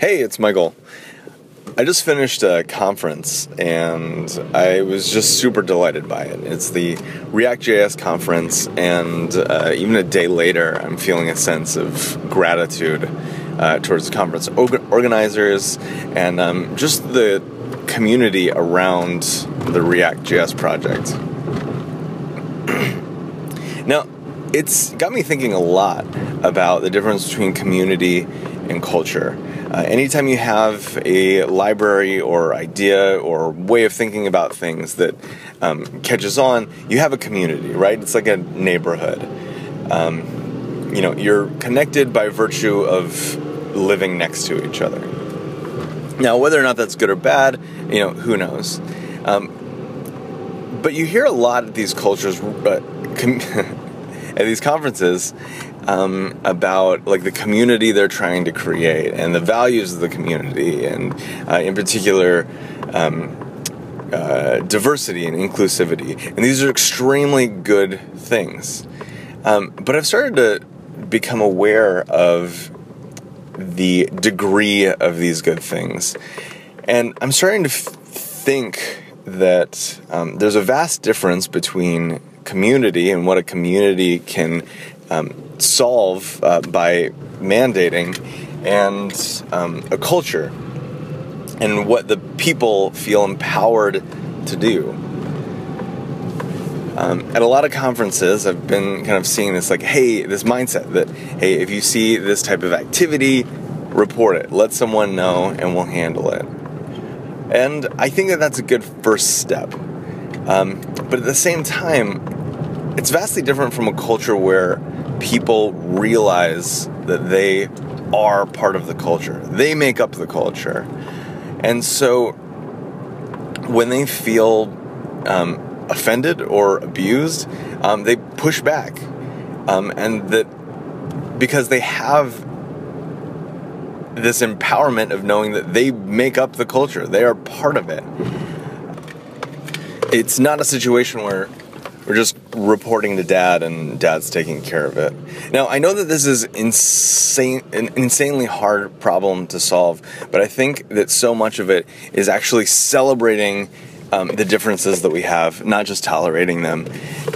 Hey, it's Michael. I just finished a conference and I was just super delighted by it. It's the React.js conference, and uh, even a day later, I'm feeling a sense of gratitude uh, towards the conference organizers and um, just the community around the React.js project. now, it's got me thinking a lot about the difference between community and culture. Uh, anytime you have a library or idea or way of thinking about things that um, catches on, you have a community, right? It's like a neighborhood. Um, you know, you're connected by virtue of living next to each other. Now, whether or not that's good or bad, you know, who knows? Um, but you hear a lot of these cultures uh, com- at these conferences um, about like the community they're trying to create and the values of the community, and uh, in particular. Um, uh, diversity and inclusivity, and these are extremely good things. Um, but I've started to become aware of the degree of these good things, and I'm starting to f- think that um, there's a vast difference between community and what a community can um, solve uh, by mandating and um, a culture and what the people feel empowered to do. Um, at a lot of conferences, I've been kind of seeing this like, hey, this mindset that, hey, if you see this type of activity, report it, let someone know, and we'll handle it. And I think that that's a good first step. Um, but at the same time, it's vastly different from a culture where people realize that they are part of the culture. They make up the culture. And so when they feel um, offended or abused, um, they push back. Um, and that because they have this empowerment of knowing that they make up the culture, they are part of it. It's not a situation where we're just reporting to dad and dad's taking care of it. Now, I know that this is insane an insanely hard problem to solve, but I think that so much of it is actually celebrating um, the differences that we have, not just tolerating them.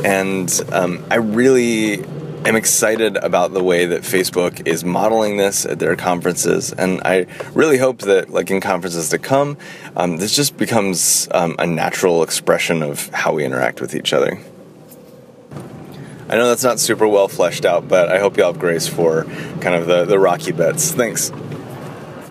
And um, I really am excited about the way that Facebook is modeling this at their conferences, and I really hope that, like in conferences to come, um, this just becomes um, a natural expression of how we interact with each other. I know that's not super well fleshed out, but I hope you all have grace for kind of the, the rocky bits. Thanks.